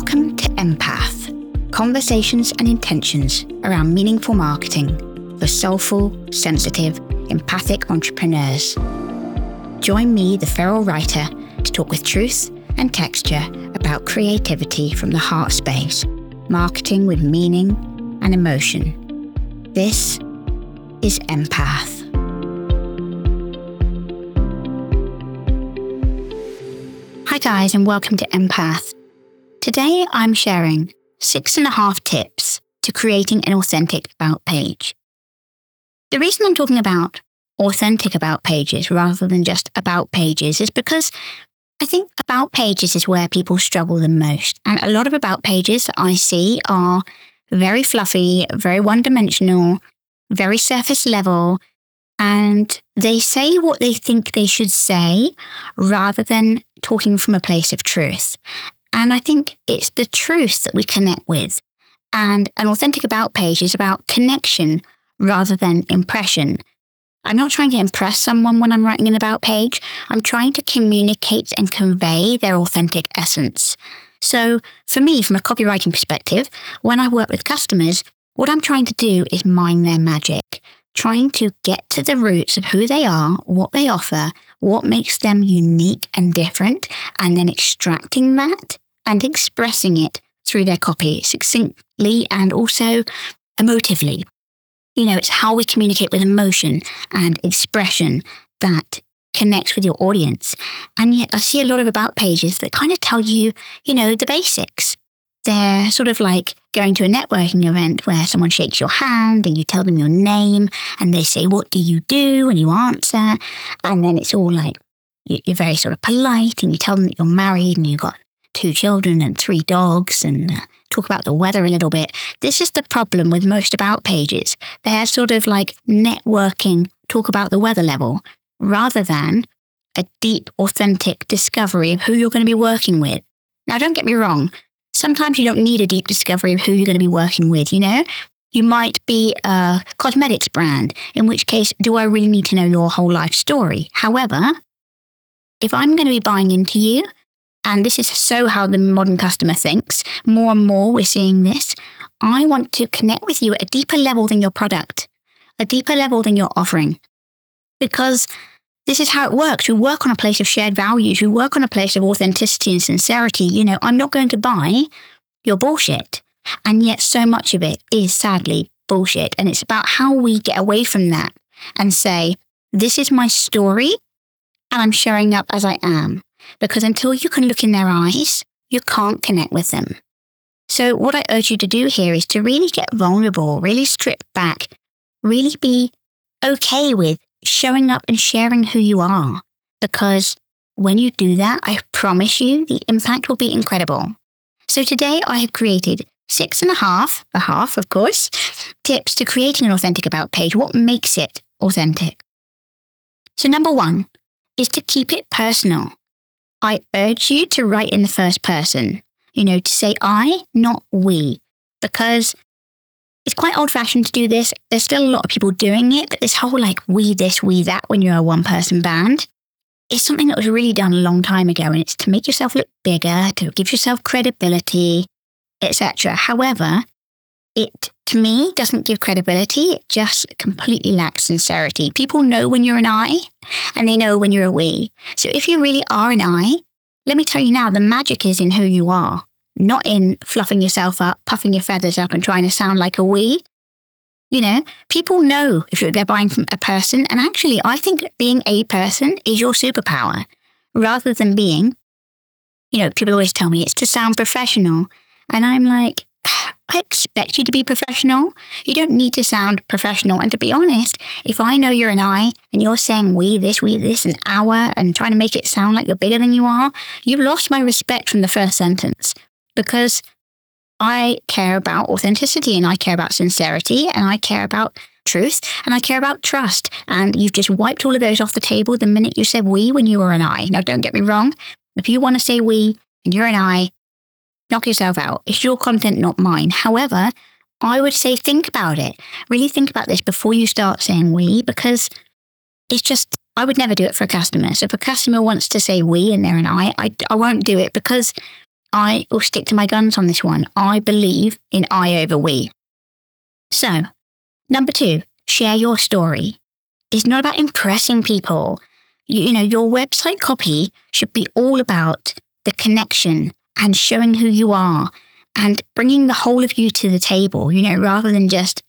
Welcome to Empath Conversations and Intentions around meaningful marketing for soulful, sensitive, empathic entrepreneurs. Join me, the feral writer, to talk with truth and texture about creativity from the heart space, marketing with meaning and emotion. This is Empath. Hi, guys, and welcome to Empath. Today I'm sharing six and a half tips to creating an authentic about page. The reason I'm talking about authentic about pages rather than just about pages is because I think about pages is where people struggle the most. And a lot of about pages that I see are very fluffy, very one dimensional, very surface level, and they say what they think they should say rather than talking from a place of truth. And I think it's the truth that we connect with. And an authentic about page is about connection rather than impression. I'm not trying to impress someone when I'm writing an about page. I'm trying to communicate and convey their authentic essence. So for me, from a copywriting perspective, when I work with customers, what I'm trying to do is mine their magic, trying to get to the roots of who they are, what they offer, what makes them unique and different, and then extracting that and expressing it through their copy succinctly and also emotively. You know, it's how we communicate with emotion and expression that connects with your audience. And yet I see a lot of about pages that kind of tell you, you know, the basics. They're sort of like going to a networking event where someone shakes your hand and you tell them your name and they say, What do you do? And you answer. And then it's all like, you're very sort of polite and you tell them that you're married and you've got two children and three dogs and uh, talk about the weather a little bit. This is the problem with most about pages. They're sort of like networking, talk about the weather level rather than a deep, authentic discovery of who you're going to be working with. Now, don't get me wrong. Sometimes you don't need a deep discovery of who you're going to be working with, you know? You might be a cosmetics brand, in which case, do I really need to know your whole life story? However, if I'm going to be buying into you, and this is so how the modern customer thinks, more and more we're seeing this, I want to connect with you at a deeper level than your product, a deeper level than your offering. Because this is how it works. We work on a place of shared values. We work on a place of authenticity and sincerity. You know, I'm not going to buy your bullshit. And yet, so much of it is sadly bullshit. And it's about how we get away from that and say, this is my story and I'm showing up as I am. Because until you can look in their eyes, you can't connect with them. So, what I urge you to do here is to really get vulnerable, really strip back, really be okay with showing up and sharing who you are. Because when you do that, I promise you the impact will be incredible. So today I have created six and a half, a half, of course, tips to creating an authentic about page. What makes it authentic? So number one is to keep it personal. I urge you to write in the first person, you know, to say I, not we, because it's quite old fashioned to do this. There's still a lot of people doing it, but this whole like we this, we that when you're a one person band is something that was really done a long time ago. And it's to make yourself look bigger, to give yourself credibility, etc. However, it to me doesn't give credibility. It just completely lacks sincerity. People know when you're an I and they know when you're a we. So if you really are an I, let me tell you now, the magic is in who you are not in fluffing yourself up, puffing your feathers up, and trying to sound like a we. You know, people know if they're buying from a person. And actually, I think being a person is your superpower rather than being, you know, people always tell me it's to sound professional. And I'm like, I expect you to be professional. You don't need to sound professional. And to be honest, if I know you're an I and you're saying we this, we this, an hour and trying to make it sound like you're bigger than you are, you've lost my respect from the first sentence because I care about authenticity and I care about sincerity and I care about truth and I care about trust. And you've just wiped all of those off the table the minute you said we when you were an I. Now, don't get me wrong. If you want to say we and you're an I, knock yourself out. It's your content, not mine. However, I would say think about it. Really think about this before you start saying we because it's just, I would never do it for a customer. So if a customer wants to say we and they're an I, I, I won't do it because I will stick to my guns on this one. I believe in I over we. So, number two, share your story. It's not about impressing people. You, you know, your website copy should be all about the connection and showing who you are and bringing the whole of you to the table, you know, rather than just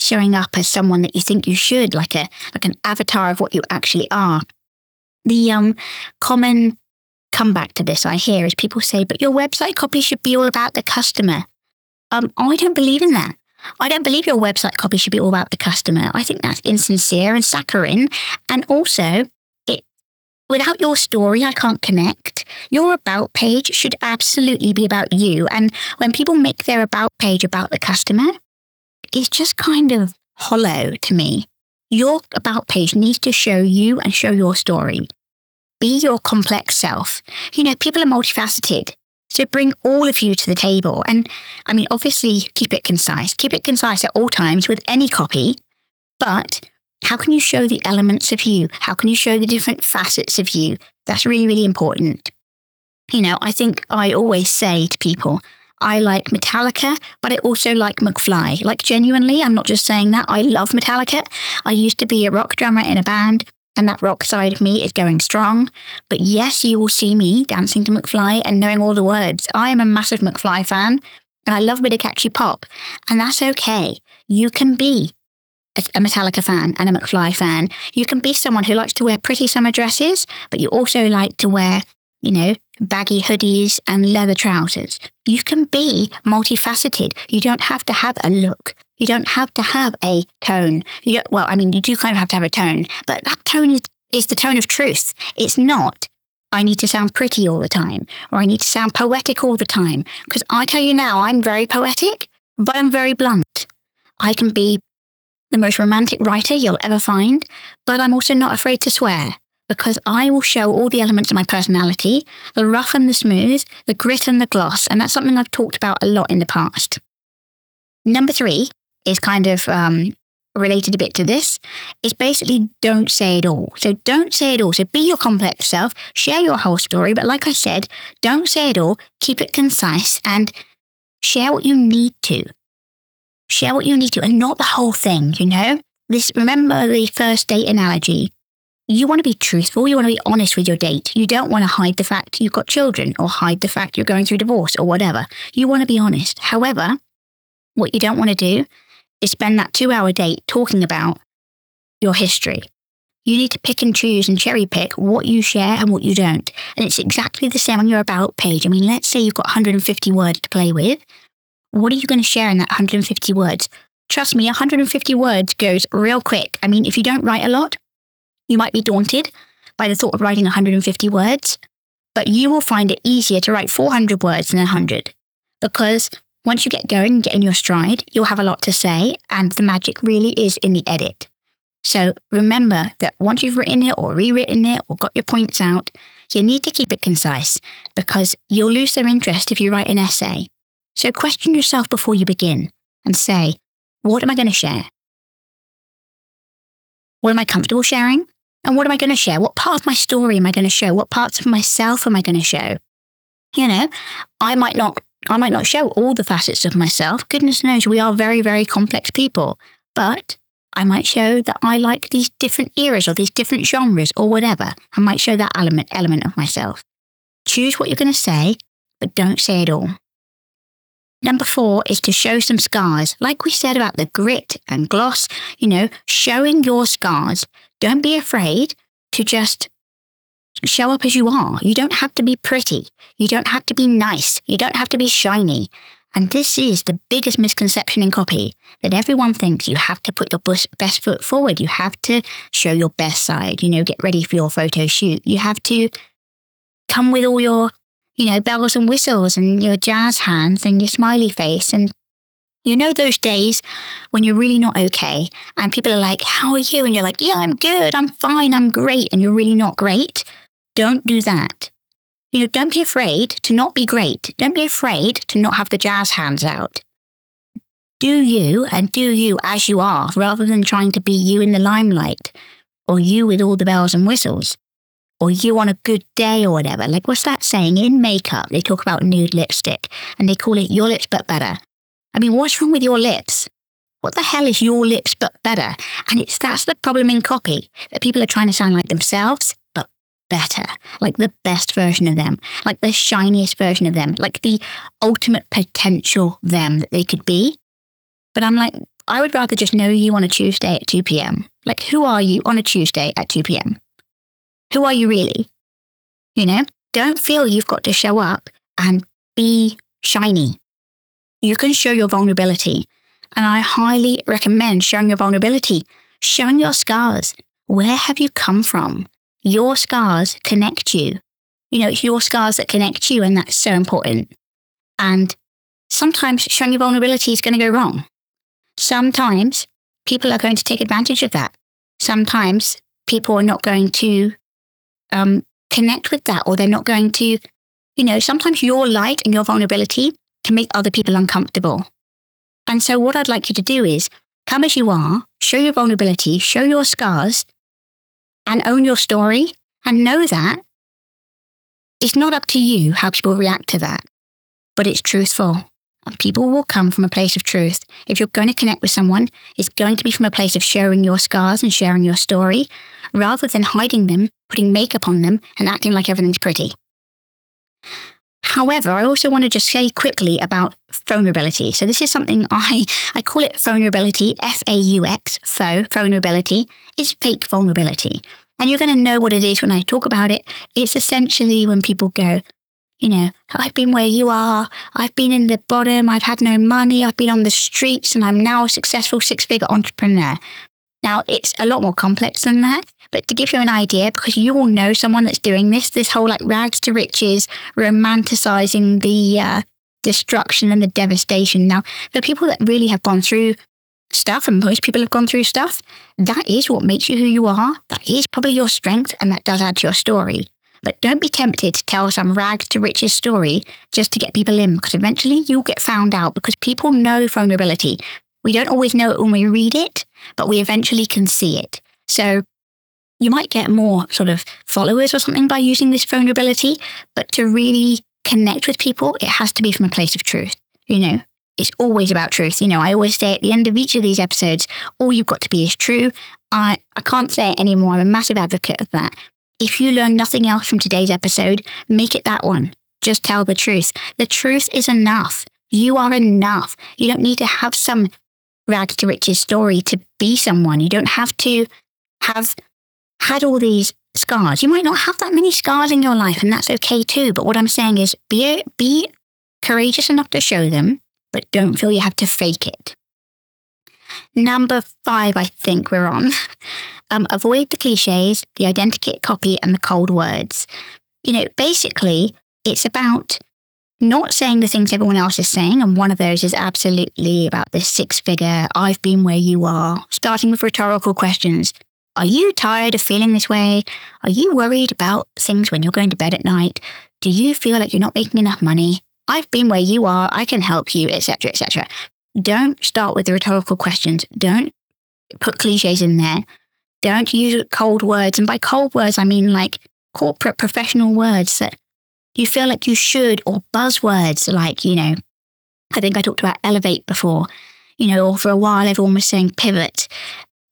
showing up as someone that you think you should, like a like an avatar of what you actually are. The um common comeback to this I hear is people say, but your website copy should be all about the customer. Um, I don't believe in that. I don't believe your website copy should be all about the customer. I think that's insincere and saccharine. And also, it without your story, I can't connect. Your about page should absolutely be about you. And when people make their about page about the customer, it's just kind of hollow to me. Your about page needs to show you and show your story. Be your complex self. You know, people are multifaceted. So bring all of you to the table. And I mean, obviously, keep it concise. Keep it concise at all times with any copy. But how can you show the elements of you? How can you show the different facets of you? That's really, really important. You know, I think I always say to people, I like Metallica, but I also like McFly. Like, genuinely, I'm not just saying that. I love Metallica. I used to be a rock drummer in a band and that rock side of me is going strong. But yes, you will see me dancing to McFly and knowing all the words. I am a massive McFly fan and I love a bit of catchy pop, and that's okay. You can be a Metallica fan and a McFly fan. You can be someone who likes to wear pretty summer dresses, but you also like to wear, you know, baggy hoodies and leather trousers. You can be multifaceted. You don't have to have a look. You don't have to have a tone. Well, I mean, you do kind of have to have a tone, but that tone is, is the tone of truth. It's not, I need to sound pretty all the time, or I need to sound poetic all the time. Because I tell you now, I'm very poetic, but I'm very blunt. I can be the most romantic writer you'll ever find, but I'm also not afraid to swear because I will show all the elements of my personality the rough and the smooth, the grit and the gloss. And that's something I've talked about a lot in the past. Number three is kind of um, related a bit to this is basically don't say it all. So don't say it all. So be your complex self, share your whole story. But like I said, don't say it all, keep it concise and share what you need to. Share what you need to and not the whole thing, you know? This remember the first date analogy. You want to be truthful, you want to be honest with your date. You don't want to hide the fact you've got children or hide the fact you're going through divorce or whatever. You want to be honest. However, what you don't want to do is spend that two hour date talking about your history. You need to pick and choose and cherry pick what you share and what you don't. And it's exactly the same on your about page. I mean, let's say you've got 150 words to play with. What are you going to share in that 150 words? Trust me, 150 words goes real quick. I mean, if you don't write a lot, you might be daunted by the thought of writing 150 words, but you will find it easier to write 400 words than 100 because once you get going and get in your stride, you'll have a lot to say, and the magic really is in the edit. So remember that once you've written it or rewritten it or got your points out, you need to keep it concise because you'll lose their interest if you write an essay. So question yourself before you begin and say, what am I going to share? What am I comfortable sharing? And what am I going to share? What part of my story am I going to show? What parts of myself am I going to show? You know, I might not I might not show all the facets of myself. Goodness knows we are very, very complex people. But I might show that I like these different eras or these different genres or whatever. I might show that element element of myself. Choose what you're going to say, but don't say it all. Number four is to show some scars. Like we said about the grit and gloss, you know, showing your scars. Don't be afraid to just show up as you are. You don't have to be pretty. You don't have to be nice. You don't have to be shiny. And this is the biggest misconception in copy that everyone thinks you have to put your best foot forward. You have to show your best side, you know, get ready for your photo shoot. You have to come with all your, you know, bells and whistles and your jazz hands and your smiley face. And you know, those days when you're really not okay and people are like, How are you? And you're like, Yeah, I'm good. I'm fine. I'm great. And you're really not great. Don't do that. You know, don't be afraid to not be great. Don't be afraid to not have the jazz hands out. Do you and do you as you are rather than trying to be you in the limelight or you with all the bells and whistles. or you on a good day or whatever. Like, what's that saying? In makeup, they talk about nude lipstick and they call it your lips but better. I mean, what's wrong with your lips? What the hell is your lips but better? And it's that's the problem in copy that people are trying to sound like themselves, better, like the best version of them, like the shiniest version of them, like the ultimate potential them that they could be. But I'm like, I would rather just know you on a Tuesday at 2 p.m. Like, who are you on a Tuesday at 2 p.m.? Who are you really? You know, don't feel you've got to show up and be shiny. You can show your vulnerability. And I highly recommend showing your vulnerability, showing your scars. Where have you come from? Your scars connect you. You know, it's your scars that connect you, and that's so important. And sometimes showing your vulnerability is going to go wrong. Sometimes people are going to take advantage of that. Sometimes people are not going to um, connect with that or they're not going to, you know, sometimes your light and your vulnerability can make other people uncomfortable. And so, what I'd like you to do is come as you are, show your vulnerability, show your scars, and own your story, and know that it's not up to you how people react to that, but it's truthful. And people will come from a place of truth. If you're going to connect with someone, it's going to be from a place of sharing your scars and sharing your story, rather than hiding them, putting makeup on them, and acting like everything's pretty. However, I also want to just say quickly about vulnerability. So this is something I, I call it vulnerability, F-A-U-X, faux, vulnerability, is fake vulnerability. And you're going to know what it is when I talk about it. It's essentially when people go, you know, I've been where you are. I've been in the bottom. I've had no money. I've been on the streets and I'm now a successful six figure entrepreneur. Now, it's a lot more complex than that. But to give you an idea, because you all know someone that's doing this, this whole like rags to riches, romanticizing the uh, destruction and the devastation. Now, the people that really have gone through stuff, and most people have gone through stuff, that is what makes you who you are. That is probably your strength, and that does add to your story. But don't be tempted to tell some rags to riches story just to get people in, because eventually you'll get found out because people know vulnerability. We don't always know it when we read it, but we eventually can see it. So you might get more sort of followers or something by using this vulnerability, but to really connect with people, it has to be from a place of truth. You know, it's always about truth. You know, I always say at the end of each of these episodes, all you've got to be is true. I, I can't say it anymore. I'm a massive advocate of that. If you learn nothing else from today's episode, make it that one. Just tell the truth. The truth is enough. You are enough. You don't need to have some rags to riches story to be someone. You don't have to have had all these scars. You might not have that many scars in your life, and that's okay too. But what I'm saying is be, be courageous enough to show them, but don't feel you have to fake it. Number five, I think we're on. Um, avoid the cliches, the identikit copy, and the cold words. You know, basically, it's about not saying the things everyone else is saying. And one of those is absolutely about this six figure, I've been where you are, starting with rhetorical questions. Are you tired of feeling this way? Are you worried about things when you're going to bed at night? Do you feel like you're not making enough money? I've been where you are. I can help you, etc., etc. Don't start with the rhetorical questions. Don't put cliches in there. Don't use cold words. And by cold words, I mean like corporate professional words that you feel like you should, or buzzwords like, you know, I think I talked about elevate before, you know, or for a while everyone was saying pivot.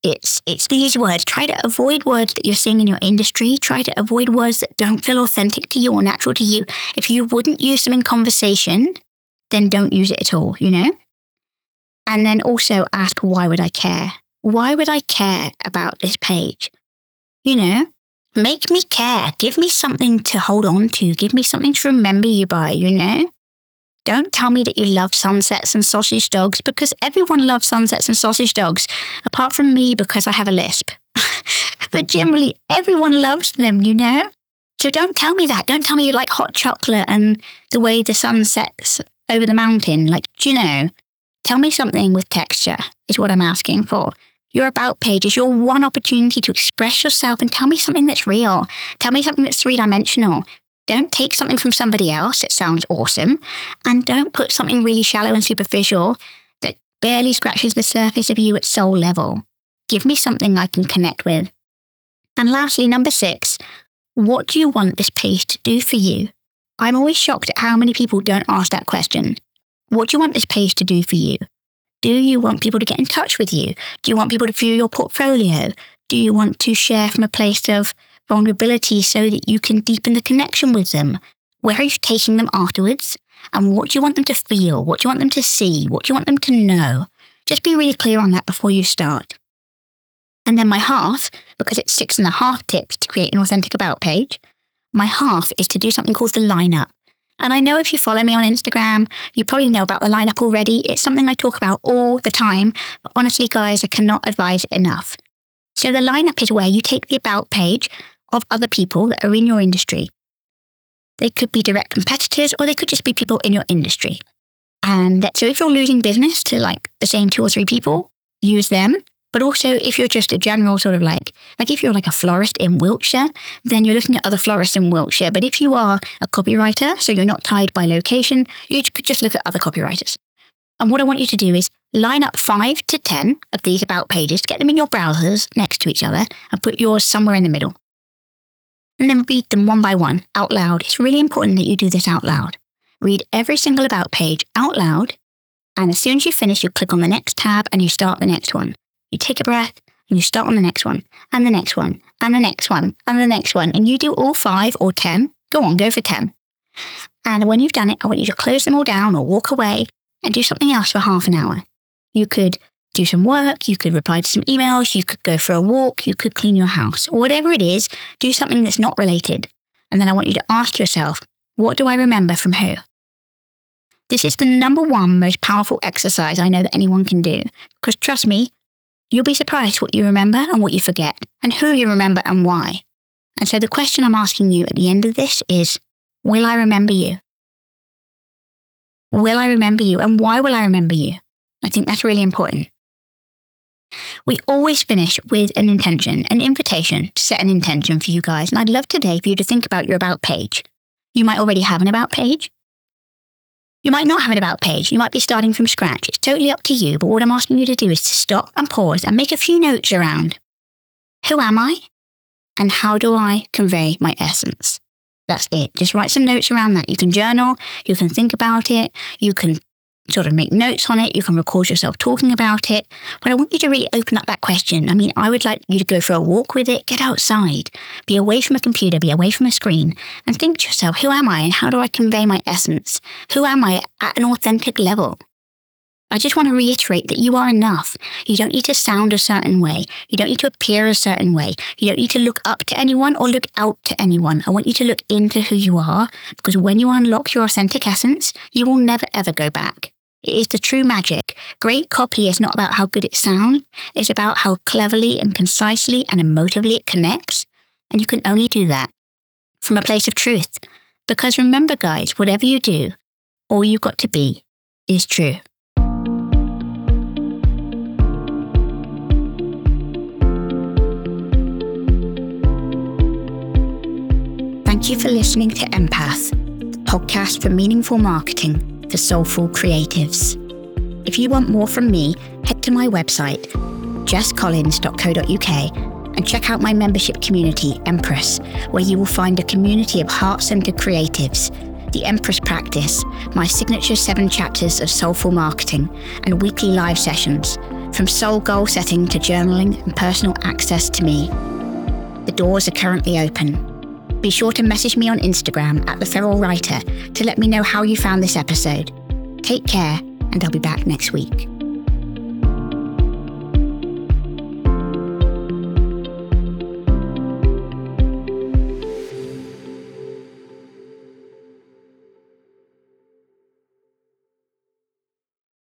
It's it's these words. Try to avoid words that you're seeing in your industry. Try to avoid words that don't feel authentic to you or natural to you. If you wouldn't use them in conversation, then don't use it at all, you know? And then also ask, why would I care? Why would I care about this page? You know, make me care. Give me something to hold on to. Give me something to remember you by, you know? Don't tell me that you love sunsets and sausage dogs because everyone loves sunsets and sausage dogs, apart from me because I have a lisp. but generally, everyone loves them, you know? So don't tell me that. Don't tell me you like hot chocolate and the way the sun sets over the mountain. Like, do you know? Tell me something with texture, is what I'm asking for. Your about page is your one opportunity to express yourself and tell me something that's real. Tell me something that's three dimensional. Don't take something from somebody else that sounds awesome, and don't put something really shallow and superficial that barely scratches the surface of you at soul level. Give me something I can connect with. And lastly, number six, What do you want this page to do for you? I'm always shocked at how many people don't ask that question. What do you want this page to do for you? Do you want people to get in touch with you? Do you want people to view your portfolio? Do you want to share from a place of vulnerability so that you can deepen the connection with them? Where are you taking them afterwards? And what do you want them to feel? What do you want them to see? What do you want them to know? Just be really clear on that before you start. And then my half, because it's six and a half tips to create an authentic about page, my half is to do something called the lineup. And I know if you follow me on Instagram, you probably know about the lineup already. It's something I talk about all the time. But honestly, guys, I cannot advise it enough. So the lineup is where you take the about page of other people that are in your industry. They could be direct competitors or they could just be people in your industry. And so if you're losing business to like the same two or three people, use them. But also if you're just a general sort of like, like if you're like a florist in Wiltshire, then you're looking at other florists in Wiltshire. But if you are a copywriter, so you're not tied by location, you could just look at other copywriters. And what I want you to do is line up five to 10 of these about pages, get them in your browsers next to each other and put yours somewhere in the middle and then read them one by one out loud. It's really important that you do this out loud. Read every single about page out loud. And as soon as you finish, you click on the next tab and you start the next one. You take a breath and you start on the next one and the next one and the next one and the next one. And you do all five or 10. Go on, go for 10. And when you've done it, I want you to close them all down or walk away and do something else for half an hour. You could do some work, you could reply to some emails, you could go for a walk, you could clean your house, or whatever it is, do something that's not related. And then I want you to ask yourself, what do I remember from who? This is the number one most powerful exercise I know that anyone can do. Because trust me, you'll be surprised what you remember and what you forget, and who you remember and why. And so the question I'm asking you at the end of this is Will I remember you? Will I remember you? And why will I remember you? I think that's really important. We always finish with an intention, an invitation to set an intention for you guys. And I'd love today for you to think about your about page. You might already have an about page. You might not have an about page. You might be starting from scratch. It's totally up to you. But what I'm asking you to do is to stop and pause and make a few notes around who am I and how do I convey my essence? That's it. Just write some notes around that. You can journal, you can think about it, you can sort of make notes on it. You can record yourself talking about it. But I want you to really open up that question. I mean, I would like you to go for a walk with it, get outside, be away from a computer, be away from a screen, and think to yourself, who am I and how do I convey my essence? Who am I at an authentic level? I just want to reiterate that you are enough. You don't need to sound a certain way. You don't need to appear a certain way. You don't need to look up to anyone or look out to anyone. I want you to look into who you are because when you unlock your authentic essence, you will never ever go back. It is the true magic. Great copy is not about how good it sounds, it's about how cleverly and concisely and emotively it connects. And you can only do that from a place of truth. Because remember, guys, whatever you do, all you've got to be is true. Thank you for listening to Empath, the podcast for meaningful marketing for soulful creatives. If you want more from me, head to my website, jesscollins.co.uk, and check out my membership community, Empress, where you will find a community of heart centered creatives, the Empress Practice, my signature seven chapters of soulful marketing, and weekly live sessions, from soul goal setting to journaling and personal access to me. The doors are currently open. Be sure to message me on Instagram at The Feral Writer to let me know how you found this episode. Take care, and I'll be back next week.